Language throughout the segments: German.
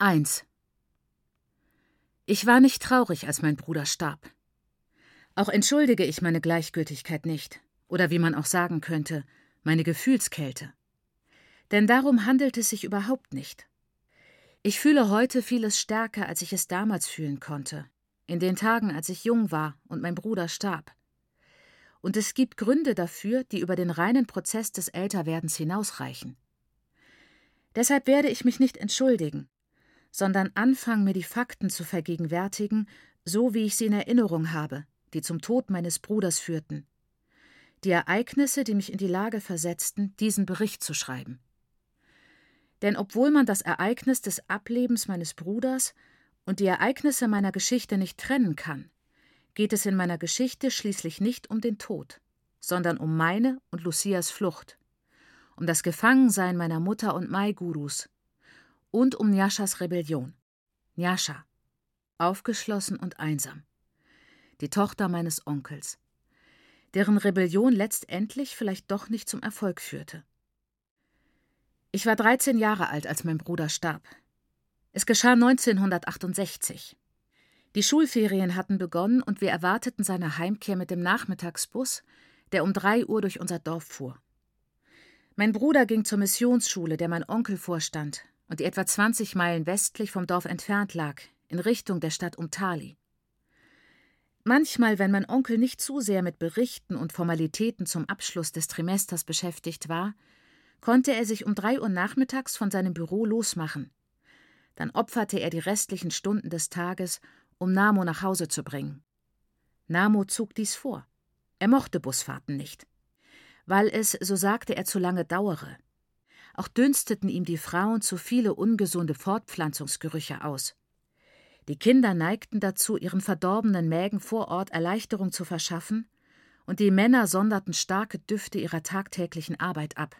1. Ich war nicht traurig, als mein Bruder starb. Auch entschuldige ich meine Gleichgültigkeit nicht, oder wie man auch sagen könnte, meine Gefühlskälte. Denn darum handelt es sich überhaupt nicht. Ich fühle heute vieles stärker, als ich es damals fühlen konnte, in den Tagen, als ich jung war und mein Bruder starb. Und es gibt Gründe dafür, die über den reinen Prozess des Älterwerdens hinausreichen. Deshalb werde ich mich nicht entschuldigen, sondern anfangen, mir die Fakten zu vergegenwärtigen, so wie ich sie in Erinnerung habe, die zum Tod meines Bruders führten. Die Ereignisse, die mich in die Lage versetzten, diesen Bericht zu schreiben. Denn obwohl man das Ereignis des Ablebens meines Bruders und die Ereignisse meiner Geschichte nicht trennen kann, geht es in meiner Geschichte schließlich nicht um den Tod, sondern um meine und Lucias Flucht, um das Gefangensein meiner Mutter und Mai-Gurus und um Nyashas Rebellion. Nyasha, aufgeschlossen und einsam, die Tochter meines Onkels, deren Rebellion letztendlich vielleicht doch nicht zum Erfolg führte. Ich war 13 Jahre alt, als mein Bruder starb. Es geschah 1968. Die Schulferien hatten begonnen und wir erwarteten seine Heimkehr mit dem Nachmittagsbus, der um drei Uhr durch unser Dorf fuhr. Mein Bruder ging zur Missionsschule, der mein Onkel vorstand und die etwa 20 Meilen westlich vom Dorf entfernt lag, in Richtung der Stadt Umtali. Manchmal, wenn mein Onkel nicht zu sehr mit Berichten und Formalitäten zum Abschluss des Trimesters beschäftigt war, konnte er sich um drei Uhr nachmittags von seinem Büro losmachen. Dann opferte er die restlichen Stunden des Tages, um Namo nach Hause zu bringen. Namo zog dies vor. Er mochte Busfahrten nicht, weil es, so sagte er, zu lange dauere. Auch dünsteten ihm die Frauen zu viele ungesunde Fortpflanzungsgerüche aus. Die Kinder neigten dazu, ihren verdorbenen Mägen vor Ort Erleichterung zu verschaffen, und die Männer sonderten starke Düfte ihrer tagtäglichen Arbeit ab.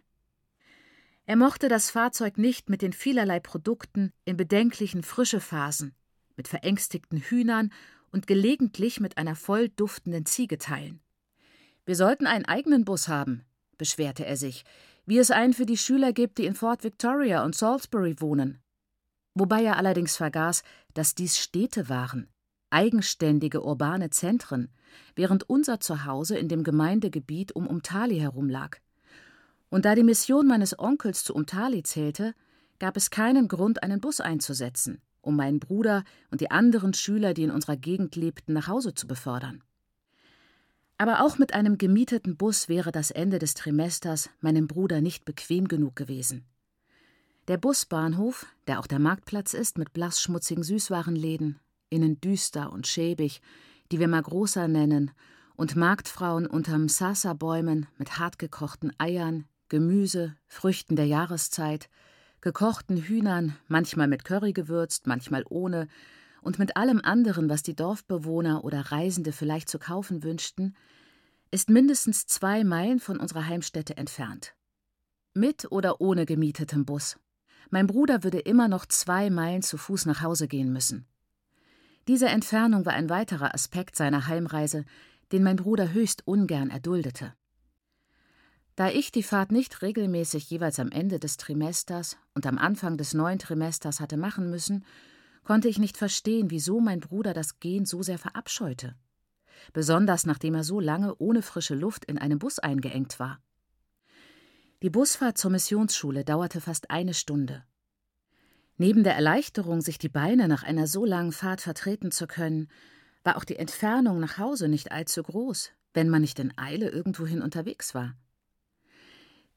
Er mochte das Fahrzeug nicht mit den vielerlei Produkten in bedenklichen Frischephasen, mit verängstigten Hühnern und gelegentlich mit einer voll duftenden Ziege teilen. Wir sollten einen eigenen Bus haben, beschwerte er sich, wie es einen für die Schüler gibt, die in Fort Victoria und Salisbury wohnen. Wobei er allerdings vergaß, dass dies Städte waren, eigenständige urbane Zentren, während unser Zuhause in dem Gemeindegebiet um Umtali herum lag. Und da die Mission meines Onkels zu Umtali zählte, gab es keinen Grund, einen Bus einzusetzen, um meinen Bruder und die anderen Schüler, die in unserer Gegend lebten, nach Hause zu befördern. Aber auch mit einem gemieteten Bus wäre das Ende des Trimesters meinem Bruder nicht bequem genug gewesen. Der Busbahnhof, der auch der Marktplatz ist mit blassschmutzigen Süßwarenläden, innen düster und schäbig, die wir Magrosa nennen, und Marktfrauen unterm Sasa-Bäumen mit hartgekochten Eiern, Gemüse, Früchten der Jahreszeit, gekochten Hühnern, manchmal mit Curry gewürzt, manchmal ohne, und mit allem anderen, was die Dorfbewohner oder Reisende vielleicht zu kaufen wünschten, ist mindestens zwei Meilen von unserer Heimstätte entfernt. Mit oder ohne gemietetem Bus. Mein Bruder würde immer noch zwei Meilen zu Fuß nach Hause gehen müssen. Diese Entfernung war ein weiterer Aspekt seiner Heimreise, den mein Bruder höchst ungern erduldete. Da ich die Fahrt nicht regelmäßig jeweils am Ende des Trimesters und am Anfang des neuen Trimesters hatte machen müssen, konnte ich nicht verstehen, wieso mein Bruder das Gehen so sehr verabscheute. Besonders nachdem er so lange ohne frische Luft in einem Bus eingeengt war. Die Busfahrt zur Missionsschule dauerte fast eine Stunde. Neben der Erleichterung, sich die Beine nach einer so langen Fahrt vertreten zu können, war auch die Entfernung nach Hause nicht allzu groß, wenn man nicht in Eile irgendwohin unterwegs war.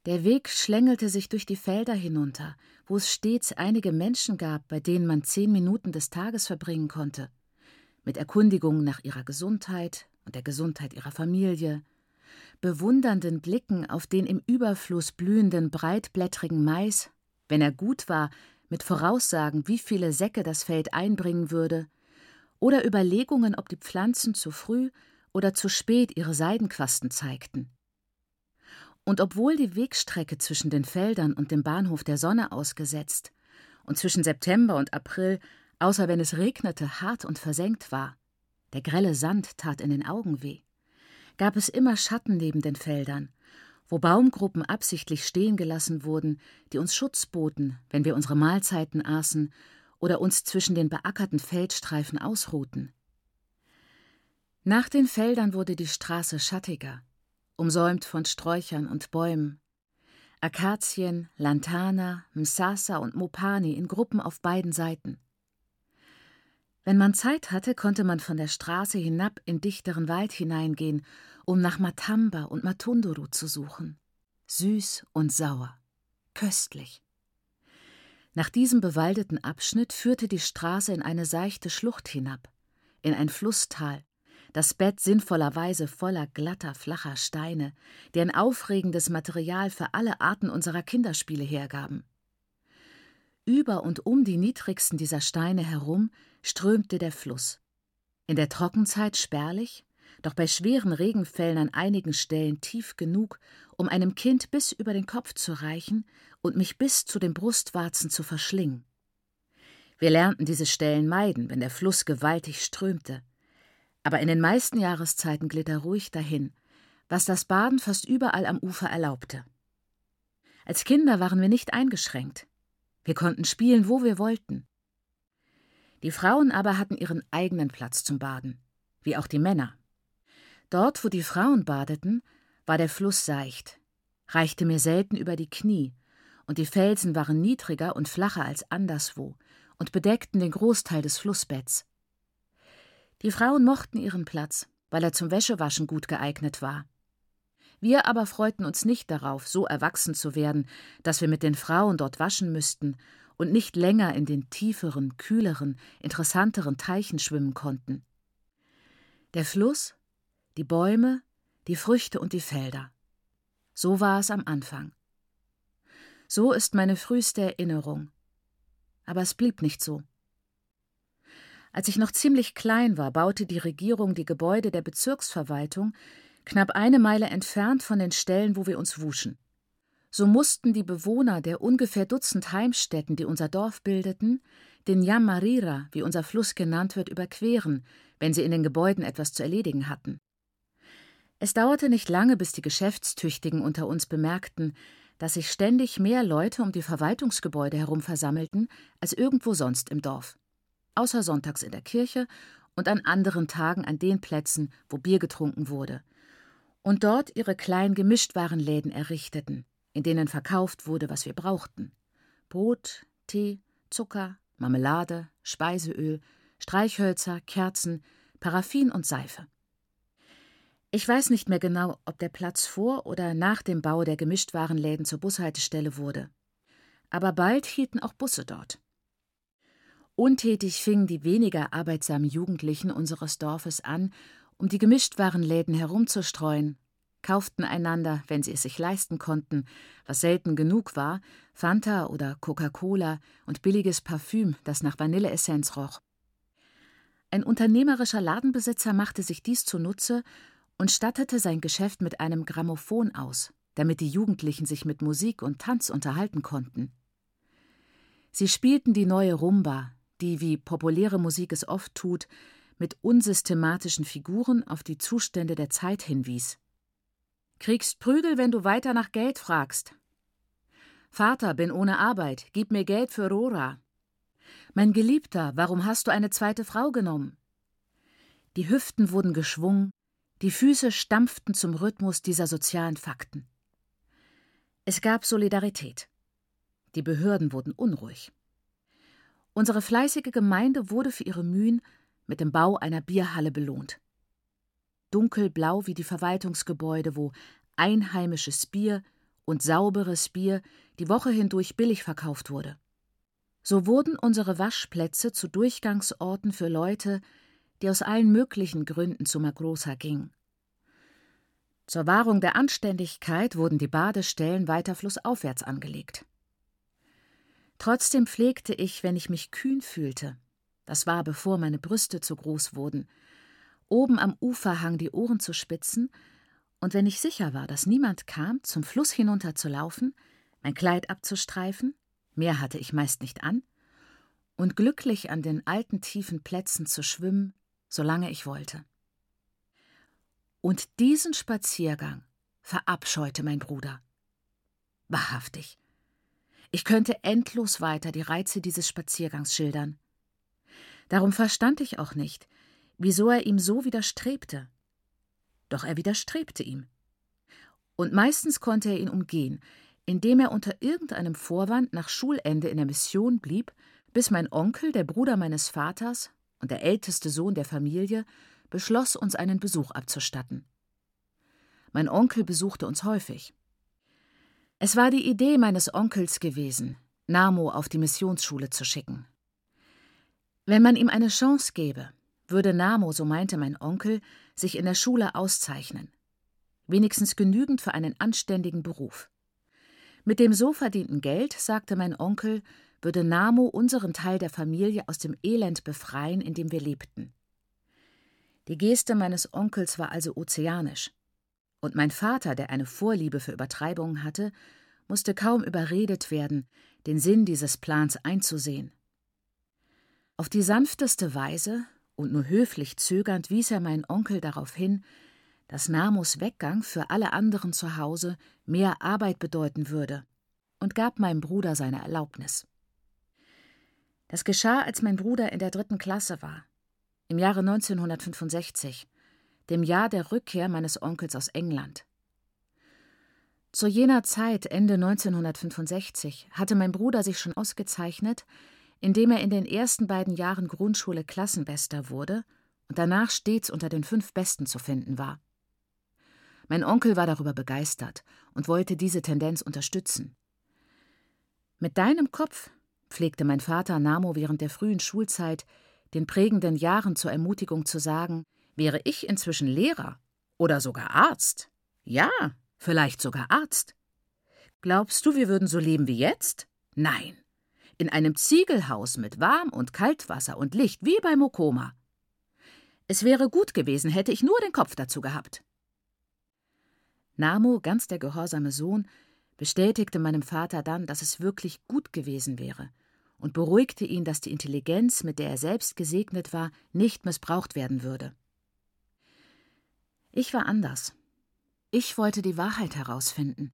Der Weg schlängelte sich durch die Felder hinunter, wo es stets einige Menschen gab, bei denen man zehn Minuten des Tages verbringen konnte, mit Erkundigungen nach ihrer Gesundheit und der Gesundheit ihrer Familie, bewundernden Blicken auf den im Überfluss blühenden breitblättrigen Mais, wenn er gut war, mit Voraussagen, wie viele Säcke das Feld einbringen würde, oder Überlegungen, ob die Pflanzen zu früh oder zu spät ihre Seidenquasten zeigten. Und obwohl die Wegstrecke zwischen den Feldern und dem Bahnhof der Sonne ausgesetzt und zwischen September und April, außer wenn es regnete, hart und versenkt war, der grelle Sand tat in den Augen weh, gab es immer Schatten neben den Feldern, wo Baumgruppen absichtlich stehen gelassen wurden, die uns Schutz boten, wenn wir unsere Mahlzeiten aßen, oder uns zwischen den beackerten Feldstreifen ausruhten. Nach den Feldern wurde die Straße schattiger, umsäumt von Sträuchern und Bäumen. Akazien, Lantana, Msasa und Mopani in Gruppen auf beiden Seiten. Wenn man Zeit hatte, konnte man von der Straße hinab in dichteren Wald hineingehen, um nach Matamba und Matunduru zu suchen. Süß und sauer, köstlich. Nach diesem bewaldeten Abschnitt führte die Straße in eine seichte Schlucht hinab, in ein Flusstal, das Bett sinnvollerweise voller glatter, flacher Steine, die ein aufregendes Material für alle Arten unserer Kinderspiele hergaben. Über und um die niedrigsten dieser Steine herum strömte der Fluss. In der Trockenzeit spärlich, doch bei schweren Regenfällen an einigen Stellen tief genug, um einem Kind bis über den Kopf zu reichen und mich bis zu den Brustwarzen zu verschlingen. Wir lernten diese Stellen meiden, wenn der Fluss gewaltig strömte. Aber in den meisten Jahreszeiten glitt er ruhig dahin, was das Baden fast überall am Ufer erlaubte. Als Kinder waren wir nicht eingeschränkt. Wir konnten spielen, wo wir wollten. Die Frauen aber hatten ihren eigenen Platz zum Baden, wie auch die Männer. Dort, wo die Frauen badeten, war der Fluss seicht, reichte mir selten über die Knie, und die Felsen waren niedriger und flacher als anderswo und bedeckten den Großteil des Flussbetts. Die Frauen mochten ihren Platz, weil er zum Wäschewaschen gut geeignet war. Wir aber freuten uns nicht darauf, so erwachsen zu werden, dass wir mit den Frauen dort waschen müssten und nicht länger in den tieferen, kühleren, interessanteren Teichen schwimmen konnten. Der Fluss, die Bäume, die Früchte und die Felder. So war es am Anfang. So ist meine früheste Erinnerung. Aber es blieb nicht so. Als ich noch ziemlich klein war, baute die Regierung die Gebäude der Bezirksverwaltung knapp eine Meile entfernt von den Stellen, wo wir uns wuschen. So mussten die Bewohner der ungefähr Dutzend Heimstätten, die unser Dorf bildeten, den Yamarira, wie unser Fluss genannt wird, überqueren, wenn sie in den Gebäuden etwas zu erledigen hatten. Es dauerte nicht lange, bis die Geschäftstüchtigen unter uns bemerkten, dass sich ständig mehr Leute um die Verwaltungsgebäude herum versammelten als irgendwo sonst im Dorf. Außer sonntags in der Kirche und an anderen Tagen an den Plätzen, wo Bier getrunken wurde. Und dort ihre kleinen Gemischtwarenläden errichteten, in denen verkauft wurde, was wir brauchten: Brot, Tee, Zucker, Marmelade, Speiseöl, Streichhölzer, Kerzen, Paraffin und Seife. Ich weiß nicht mehr genau, ob der Platz vor oder nach dem Bau der Gemischtwarenläden zur Bushaltestelle wurde. Aber bald hielten auch Busse dort. Untätig fingen die weniger arbeitsamen Jugendlichen unseres Dorfes an, um die Gemischtwarenläden herumzustreuen kauften einander, wenn sie es sich leisten konnten, was selten genug war, Fanta oder Coca-Cola und billiges Parfüm, das nach Vanilleessenz roch. Ein unternehmerischer Ladenbesitzer machte sich dies zunutze und stattete sein Geschäft mit einem Grammophon aus, damit die Jugendlichen sich mit Musik und Tanz unterhalten konnten. Sie spielten die neue Rumba, die, wie populäre Musik es oft tut, mit unsystematischen Figuren auf die Zustände der Zeit hinwies. Kriegst Prügel, wenn du weiter nach Geld fragst. Vater, bin ohne Arbeit, gib mir Geld für Rora. Mein Geliebter, warum hast du eine zweite Frau genommen? Die Hüften wurden geschwungen, die Füße stampften zum Rhythmus dieser sozialen Fakten. Es gab Solidarität. Die Behörden wurden unruhig. Unsere fleißige Gemeinde wurde für ihre Mühen mit dem Bau einer Bierhalle belohnt dunkelblau wie die Verwaltungsgebäude, wo einheimisches Bier und sauberes Bier die Woche hindurch billig verkauft wurde. So wurden unsere Waschplätze zu Durchgangsorten für Leute, die aus allen möglichen Gründen zu Magrosa gingen. Zur Wahrung der Anständigkeit wurden die Badestellen weiter flussaufwärts angelegt. Trotzdem pflegte ich, wenn ich mich kühn fühlte, das war bevor meine Brüste zu groß wurden, oben am Uferhang die Ohren zu spitzen, und wenn ich sicher war, dass niemand kam, zum Fluss hinunter zu laufen, mein Kleid abzustreifen, mehr hatte ich meist nicht an, und glücklich an den alten tiefen Plätzen zu schwimmen, solange ich wollte. Und diesen Spaziergang verabscheute mein Bruder. Wahrhaftig. Ich könnte endlos weiter die Reize dieses Spaziergangs schildern. Darum verstand ich auch nicht, wieso er ihm so widerstrebte. Doch er widerstrebte ihm. Und meistens konnte er ihn umgehen, indem er unter irgendeinem Vorwand nach Schulende in der Mission blieb, bis mein Onkel, der Bruder meines Vaters und der älteste Sohn der Familie, beschloss, uns einen Besuch abzustatten. Mein Onkel besuchte uns häufig. Es war die Idee meines Onkels gewesen, Namo auf die Missionsschule zu schicken. Wenn man ihm eine Chance gäbe, würde Namo, so meinte mein Onkel, sich in der Schule auszeichnen. Wenigstens genügend für einen anständigen Beruf. Mit dem so verdienten Geld, sagte mein Onkel, würde Namo unseren Teil der Familie aus dem Elend befreien, in dem wir lebten. Die Geste meines Onkels war also ozeanisch. Und mein Vater, der eine Vorliebe für Übertreibungen hatte, musste kaum überredet werden, den Sinn dieses Plans einzusehen. Auf die sanfteste Weise und nur höflich zögernd wies er meinen Onkel darauf hin, dass Namos Weggang für alle anderen zu Hause mehr Arbeit bedeuten würde, und gab meinem Bruder seine Erlaubnis. Das geschah, als mein Bruder in der dritten Klasse war, im Jahre 1965, dem Jahr der Rückkehr meines Onkels aus England. Zu jener Zeit, Ende 1965, hatte mein Bruder sich schon ausgezeichnet, indem er in den ersten beiden Jahren Grundschule Klassenbester wurde und danach stets unter den fünf Besten zu finden war. Mein Onkel war darüber begeistert und wollte diese Tendenz unterstützen. Mit deinem Kopf, pflegte mein Vater Namo während der frühen Schulzeit, den prägenden Jahren zur Ermutigung zu sagen, wäre ich inzwischen Lehrer oder sogar Arzt. Ja, vielleicht sogar Arzt. Glaubst du, wir würden so leben wie jetzt? Nein. In einem Ziegelhaus mit Warm- und Kaltwasser und Licht wie bei Mokoma. Es wäre gut gewesen, hätte ich nur den Kopf dazu gehabt. Namo, ganz der gehorsame Sohn, bestätigte meinem Vater dann, dass es wirklich gut gewesen wäre und beruhigte ihn, dass die Intelligenz, mit der er selbst gesegnet war, nicht missbraucht werden würde. Ich war anders. Ich wollte die Wahrheit herausfinden.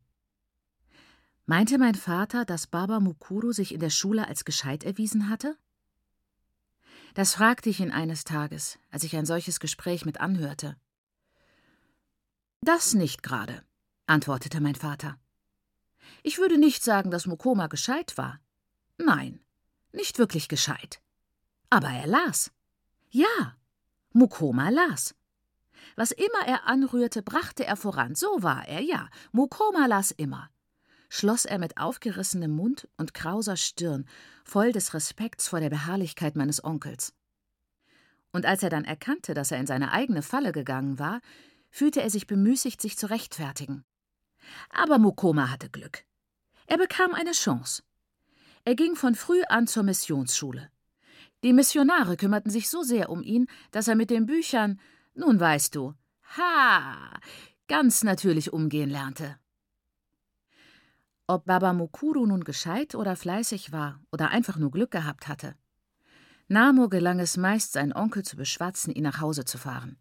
Meinte mein Vater, dass Baba Mukuru sich in der Schule als gescheit erwiesen hatte? Das fragte ich ihn eines Tages, als ich ein solches Gespräch mit anhörte. Das nicht gerade, antwortete mein Vater. Ich würde nicht sagen, dass Mokoma gescheit war. Nein, nicht wirklich gescheit. Aber er las. Ja, Mokoma las. Was immer er anrührte, brachte er voran. So war er, ja. Mokoma las immer. Schloss er mit aufgerissenem Mund und krauser Stirn, voll des Respekts vor der Beharrlichkeit meines Onkels. Und als er dann erkannte, dass er in seine eigene Falle gegangen war, fühlte er sich bemüßigt, sich zu rechtfertigen. Aber Mokoma hatte Glück. Er bekam eine Chance. Er ging von früh an zur Missionsschule. Die Missionare kümmerten sich so sehr um ihn, dass er mit den Büchern, nun weißt du, ha, ganz natürlich umgehen lernte. Ob Baba Mukuru nun gescheit oder fleißig war oder einfach nur Glück gehabt hatte. Namo gelang es meist, seinen Onkel zu beschwatzen, ihn nach Hause zu fahren.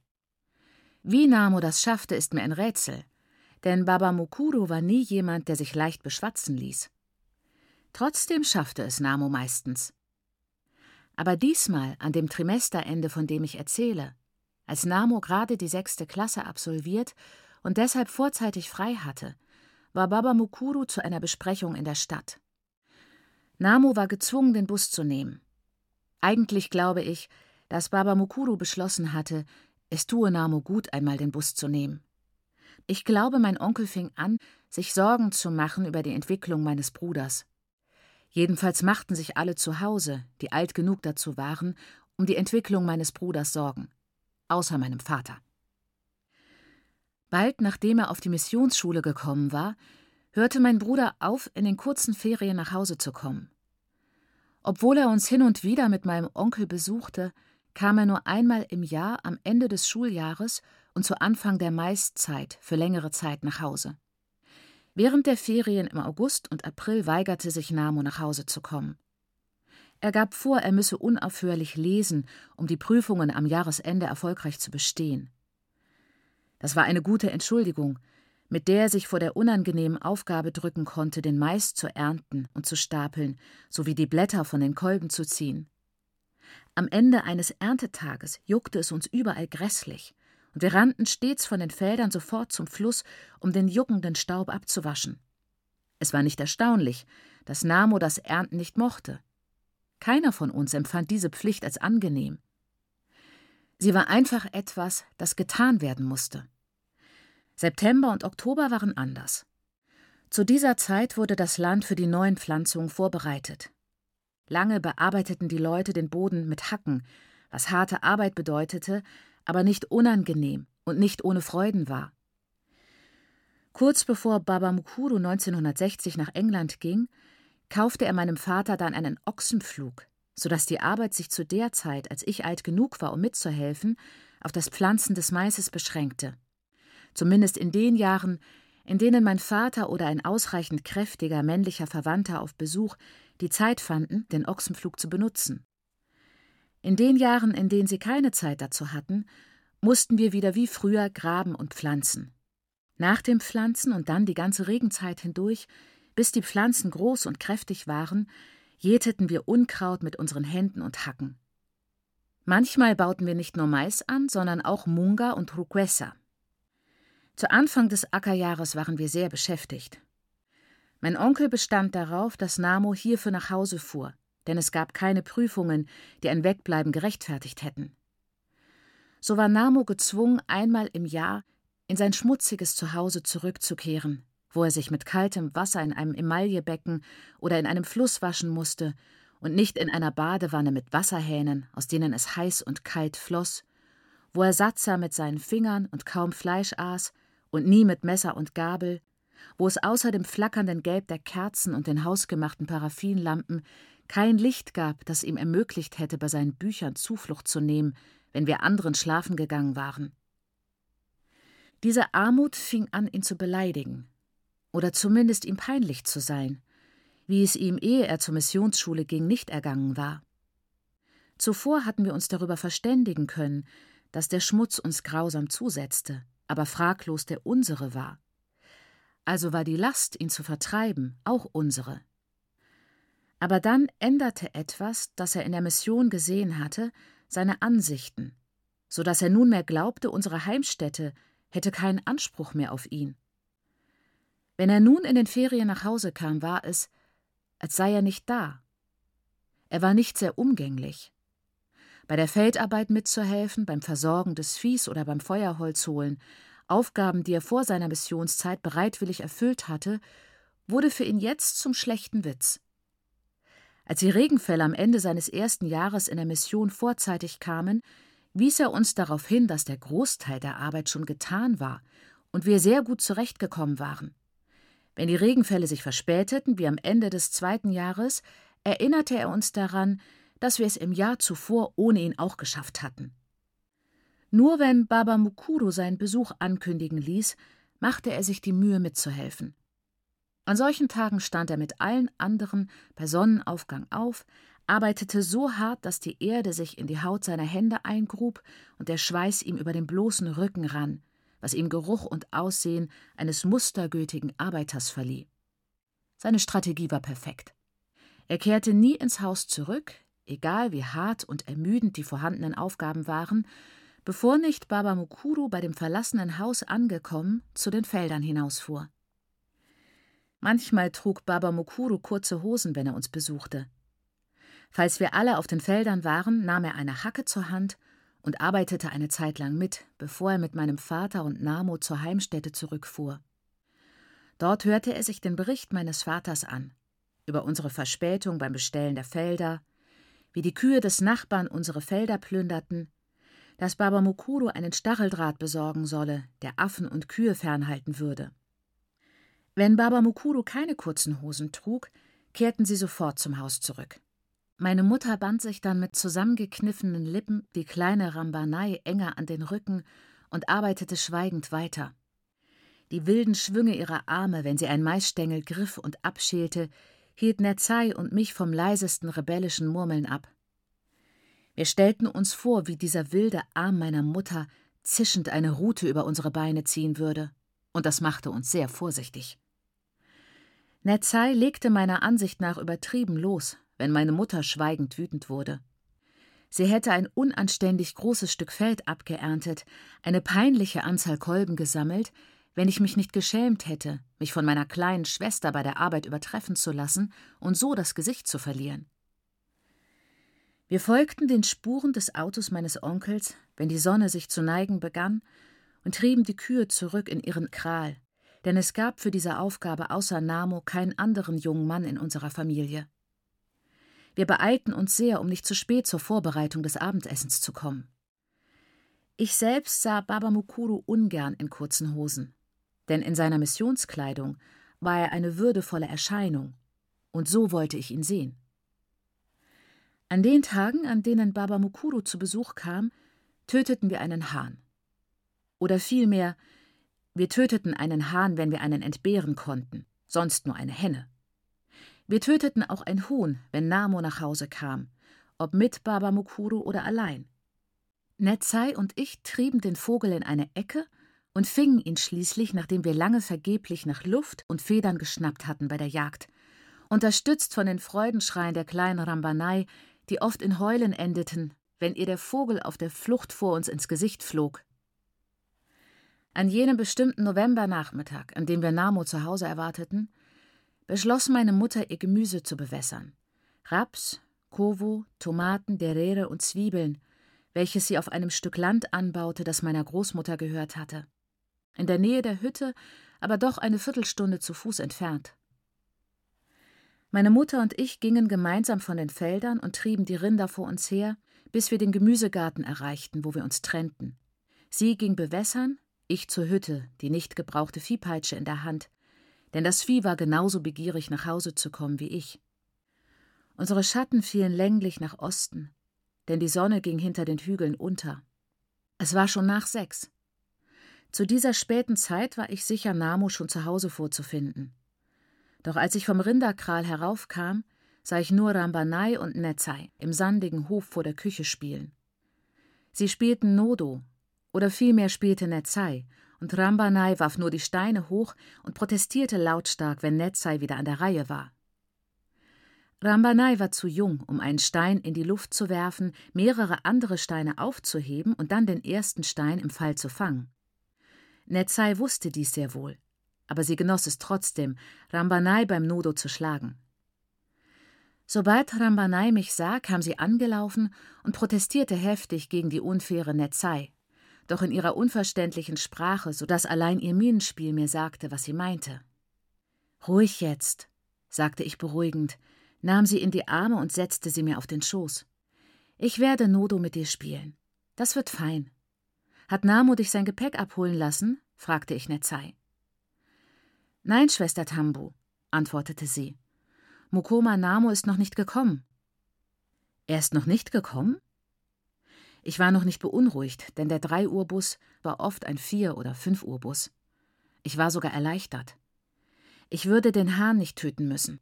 Wie Namo das schaffte, ist mir ein Rätsel, denn Baba Mukuru war nie jemand, der sich leicht beschwatzen ließ. Trotzdem schaffte es Namo meistens. Aber diesmal, an dem Trimesterende, von dem ich erzähle, als Namo gerade die sechste Klasse absolviert und deshalb vorzeitig frei hatte, war Baba Mukuru zu einer Besprechung in der Stadt. Namo war gezwungen, den Bus zu nehmen. Eigentlich glaube ich, dass Baba Mukuru beschlossen hatte, es tue Namo gut, einmal den Bus zu nehmen. Ich glaube, mein Onkel fing an, sich Sorgen zu machen über die Entwicklung meines Bruders. Jedenfalls machten sich alle zu Hause, die alt genug dazu waren, um die Entwicklung meines Bruders sorgen. Außer meinem Vater. Bald nachdem er auf die Missionsschule gekommen war, hörte mein Bruder auf, in den kurzen Ferien nach Hause zu kommen. Obwohl er uns hin und wieder mit meinem Onkel besuchte, kam er nur einmal im Jahr am Ende des Schuljahres und zu Anfang der Maiszeit für längere Zeit nach Hause. Während der Ferien im August und April weigerte sich Namo nach Hause zu kommen. Er gab vor, er müsse unaufhörlich lesen, um die Prüfungen am Jahresende erfolgreich zu bestehen. Das war eine gute Entschuldigung, mit der er sich vor der unangenehmen Aufgabe drücken konnte, den Mais zu ernten und zu stapeln, sowie die Blätter von den Kolben zu ziehen. Am Ende eines Erntetages juckte es uns überall grässlich, und wir rannten stets von den Feldern sofort zum Fluss, um den juckenden Staub abzuwaschen. Es war nicht erstaunlich, dass Namo das Ernten nicht mochte. Keiner von uns empfand diese Pflicht als angenehm. Sie war einfach etwas, das getan werden musste. September und Oktober waren anders. Zu dieser Zeit wurde das Land für die neuen Pflanzungen vorbereitet. Lange bearbeiteten die Leute den Boden mit Hacken, was harte Arbeit bedeutete, aber nicht unangenehm und nicht ohne Freuden war. Kurz bevor Baba Mukuru 1960 nach England ging, kaufte er meinem Vater dann einen Ochsenpflug, so dass die Arbeit sich zu der Zeit, als ich alt genug war, um mitzuhelfen, auf das Pflanzen des Maises beschränkte. Zumindest in den Jahren, in denen mein Vater oder ein ausreichend kräftiger männlicher Verwandter auf Besuch die Zeit fanden, den Ochsenpflug zu benutzen. In den Jahren, in denen sie keine Zeit dazu hatten, mussten wir wieder wie früher graben und pflanzen. Nach dem Pflanzen und dann die ganze Regenzeit hindurch bis die Pflanzen groß und kräftig waren, jäteten wir Unkraut mit unseren Händen und Hacken. Manchmal bauten wir nicht nur Mais an, sondern auch Munga und Ruquesa. Zu Anfang des Ackerjahres waren wir sehr beschäftigt. Mein Onkel bestand darauf, dass Namo hierfür nach Hause fuhr, denn es gab keine Prüfungen, die ein Wegbleiben gerechtfertigt hätten. So war Namo gezwungen, einmal im Jahr in sein schmutziges Zuhause zurückzukehren, wo er sich mit kaltem Wasser in einem Emaillebecken oder in einem Fluss waschen musste und nicht in einer Badewanne mit Wasserhähnen, aus denen es heiß und kalt floss, wo er satt sah mit seinen Fingern und kaum Fleisch aß und nie mit Messer und Gabel, wo es außer dem flackernden Gelb der Kerzen und den hausgemachten Paraffinlampen kein Licht gab, das ihm ermöglicht hätte, bei seinen Büchern Zuflucht zu nehmen, wenn wir anderen schlafen gegangen waren. Diese Armut fing an, ihn zu beleidigen, oder zumindest ihm peinlich zu sein, wie es ihm, ehe er zur Missionsschule ging, nicht ergangen war. Zuvor hatten wir uns darüber verständigen können, dass der Schmutz uns grausam zusetzte, aber fraglos der unsere war. Also war die Last, ihn zu vertreiben, auch unsere. Aber dann änderte etwas, das er in der Mission gesehen hatte, seine Ansichten, so dass er nunmehr glaubte, unsere Heimstätte hätte keinen Anspruch mehr auf ihn. Wenn er nun in den Ferien nach Hause kam, war es, als sei er nicht da. Er war nicht sehr umgänglich. Bei der Feldarbeit mitzuhelfen, beim Versorgen des Viehs oder beim Feuerholz holen, Aufgaben, die er vor seiner Missionszeit bereitwillig erfüllt hatte, wurde für ihn jetzt zum schlechten Witz. Als die Regenfälle am Ende seines ersten Jahres in der Mission vorzeitig kamen, wies er uns darauf hin, dass der Großteil der Arbeit schon getan war und wir sehr gut zurechtgekommen waren. Wenn die Regenfälle sich verspäteten, wie am Ende des zweiten Jahres, erinnerte er uns daran, dass wir es im Jahr zuvor ohne ihn auch geschafft hatten. Nur wenn Baba Mukuru seinen Besuch ankündigen ließ, machte er sich die Mühe mitzuhelfen. An solchen Tagen stand er mit allen anderen bei Sonnenaufgang auf, arbeitete so hart, dass die Erde sich in die Haut seiner Hände eingrub und der Schweiß ihm über den bloßen Rücken rann, was ihm Geruch und Aussehen eines mustergültigen Arbeiters verlieh. Seine Strategie war perfekt. Er kehrte nie ins Haus zurück, egal wie hart und ermüdend die vorhandenen Aufgaben waren, bevor nicht Baba Mukuru bei dem verlassenen Haus angekommen zu den Feldern hinausfuhr. Manchmal trug Baba Mukuru kurze Hosen, wenn er uns besuchte. Falls wir alle auf den Feldern waren, nahm er eine Hacke zur Hand und arbeitete eine Zeit lang mit, bevor er mit meinem Vater und Namo zur Heimstätte zurückfuhr. Dort hörte er sich den Bericht meines Vaters an, über unsere Verspätung beim Bestellen der Felder, wie die Kühe des Nachbarn unsere Felder plünderten, dass Baba Mukuru einen Stacheldraht besorgen solle, der Affen und Kühe fernhalten würde. Wenn Baba Mukuru keine kurzen Hosen trug, kehrten sie sofort zum Haus zurück. Meine Mutter band sich dann mit zusammengekniffenen Lippen die kleine Rambanei enger an den Rücken und arbeitete schweigend weiter. Die wilden Schwünge ihrer Arme, wenn sie ein Maisstängel griff und abschälte, hielt Netzai und mich vom leisesten rebellischen Murmeln ab. Wir stellten uns vor, wie dieser wilde Arm meiner Mutter zischend eine Rute über unsere Beine ziehen würde, und das machte uns sehr vorsichtig. Netzai legte meiner Ansicht nach übertrieben los, wenn meine Mutter schweigend wütend wurde. Sie hätte ein unanständig großes Stück Feld abgeerntet, eine peinliche Anzahl Kolben gesammelt, wenn ich mich nicht geschämt hätte, mich von meiner kleinen Schwester bei der Arbeit übertreffen zu lassen und so das Gesicht zu verlieren. Wir folgten den Spuren des Autos meines Onkels, wenn die Sonne sich zu neigen begann, und trieben die Kühe zurück in ihren Kral, denn es gab für diese Aufgabe außer Namo keinen anderen jungen Mann in unserer Familie. Wir beeilten uns sehr, um nicht zu spät zur Vorbereitung des Abendessens zu kommen. Ich selbst sah Baba Mukuru ungern in kurzen Hosen, denn in seiner Missionskleidung war er eine würdevolle Erscheinung, und so wollte ich ihn sehen. An den Tagen, an denen Baba Mukuru zu Besuch kam, töteten wir einen Hahn. Oder vielmehr, wir töteten einen Hahn, wenn wir einen entbehren konnten, sonst nur eine Henne. Wir töteten auch ein Huhn, wenn Namo nach Hause kam, ob mit Baba Mukuru oder allein. Netzai und ich trieben den Vogel in eine Ecke und fingen ihn schließlich, nachdem wir lange vergeblich nach Luft und Federn geschnappt hatten bei der Jagd. Unterstützt von den Freudenschreien der kleinen Rambanei, die oft in Heulen endeten, wenn ihr der Vogel auf der Flucht vor uns ins Gesicht flog. An jenem bestimmten Novembernachmittag, an dem wir Namo zu Hause erwarteten, beschloss meine Mutter, ihr Gemüse zu bewässern. Raps, Kovo, Tomaten, Derere und Zwiebeln, welches sie auf einem Stück Land anbaute, das meiner Großmutter gehört hatte. In der Nähe der Hütte, aber doch eine Viertelstunde zu Fuß entfernt. Meine Mutter und ich gingen gemeinsam von den Feldern und trieben die Rinder vor uns her, bis wir den Gemüsegarten erreichten, wo wir uns trennten. Sie ging bewässern, ich zur Hütte, die nicht gebrauchte Viehpeitsche in der Hand, denn das Vieh war genauso begierig, nach Hause zu kommen wie ich. Unsere Schatten fielen länglich nach Osten, denn die Sonne ging hinter den Hügeln unter. Es war schon nach sechs. Zu dieser späten Zeit war ich sicher, Namo schon zu Hause vorzufinden. Doch als ich vom Rinderkral heraufkam, sah ich nur Rambanai und Netzai im sandigen Hof vor der Küche spielen. Sie spielten Nodo, oder vielmehr spielte Netzai, und Rambanai warf nur die Steine hoch und protestierte lautstark, wenn Netzai wieder an der Reihe war. Rambanai war zu jung, um einen Stein in die Luft zu werfen, mehrere andere Steine aufzuheben und dann den ersten Stein im Fall zu fangen. Netzai wusste dies sehr wohl, aber sie genoss es trotzdem, Rambanai beim Nodo zu schlagen. Sobald Rambanai mich sah, kam sie angelaufen und protestierte heftig gegen die unfaire Netzai, doch in ihrer unverständlichen Sprache, so dass allein ihr Minenspiel mir sagte, was sie meinte. Ruhig jetzt, sagte ich beruhigend, nahm sie in die Arme und setzte sie mir auf den Schoß. Ich werde Nodo mit dir spielen. Das wird fein. Hat Namo dich sein Gepäck abholen lassen? fragte ich Netzai. Nein, Schwester Tambu, antwortete sie. Mukoma Namo ist noch nicht gekommen. Er ist noch nicht gekommen? Ich war noch nicht beunruhigt, denn der 3-Uhr-Bus war oft ein 4- oder 5-Uhr-Bus. Ich war sogar erleichtert. Ich würde den Hahn nicht töten müssen.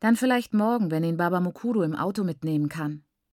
Dann vielleicht morgen, wenn ihn Baba Mukuru im Auto mitnehmen kann.